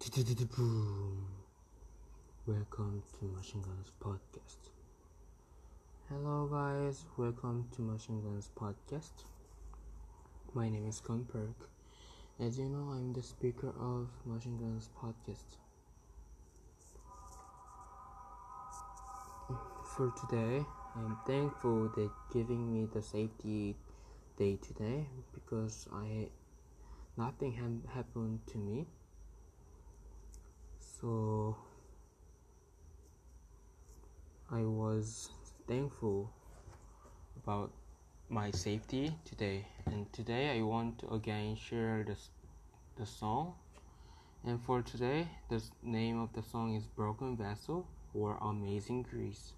Welcome to Machine Guns Podcast. Hello, guys. Welcome to Machine Guns Podcast. My name is Con Perk. As you know, I'm the speaker of Machine Guns Podcast. For today, I'm thankful that giving me the safety day today because I nothing had happened to me so I was thankful about my safety today. And today I want to again share the, the song. And for today the name of the song is Broken Vessel or Amazing Grace.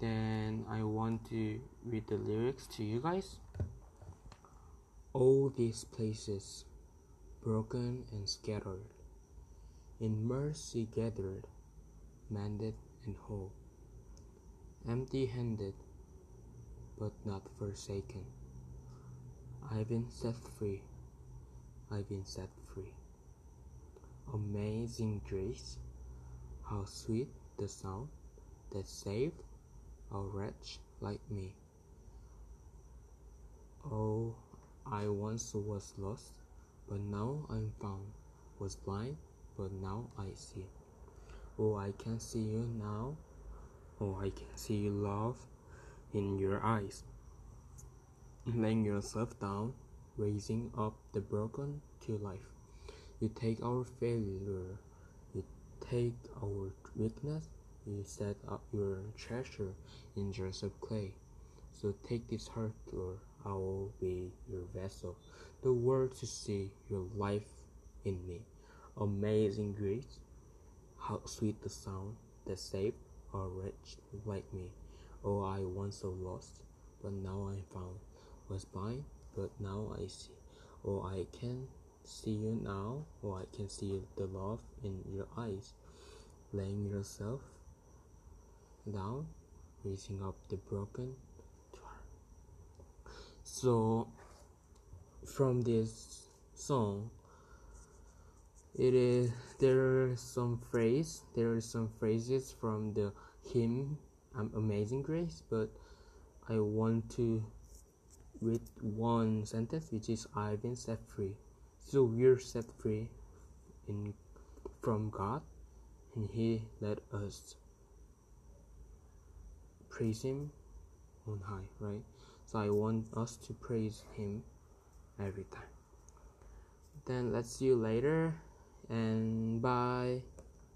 Then I want to read the lyrics to you guys. All these places broken and scattered in mercy gathered, mended and whole, empty handed, but not forsaken. I've been set free, I've been set free. Amazing grace, how sweet the sound that saved a wretch like me. Oh, I once was lost, but now I'm found, was blind but now I see. Oh, I can see you now. Oh, I can see love in your eyes. Laying yourself down, raising up the broken to life. You take our failure, you take our weakness, you set up your treasure in jars of clay. So take this heart, Lord, I will be your vessel, the world to see your life in me. Amazing grace, how sweet the sound that saved a wretch like me. Oh, I once so lost, but now I am found. Was blind, but now I see. Oh, I can see you now. Oh, I can see the love in your eyes. Laying yourself down, raising up the broken. So, from this song, it is there are some phrase there are some phrases from the hymn um, amazing grace but i want to read one sentence which is i've been set free. So we're set free in from god and he let us praise him on high right? So i want us to praise him every time. Then let's see you later and bye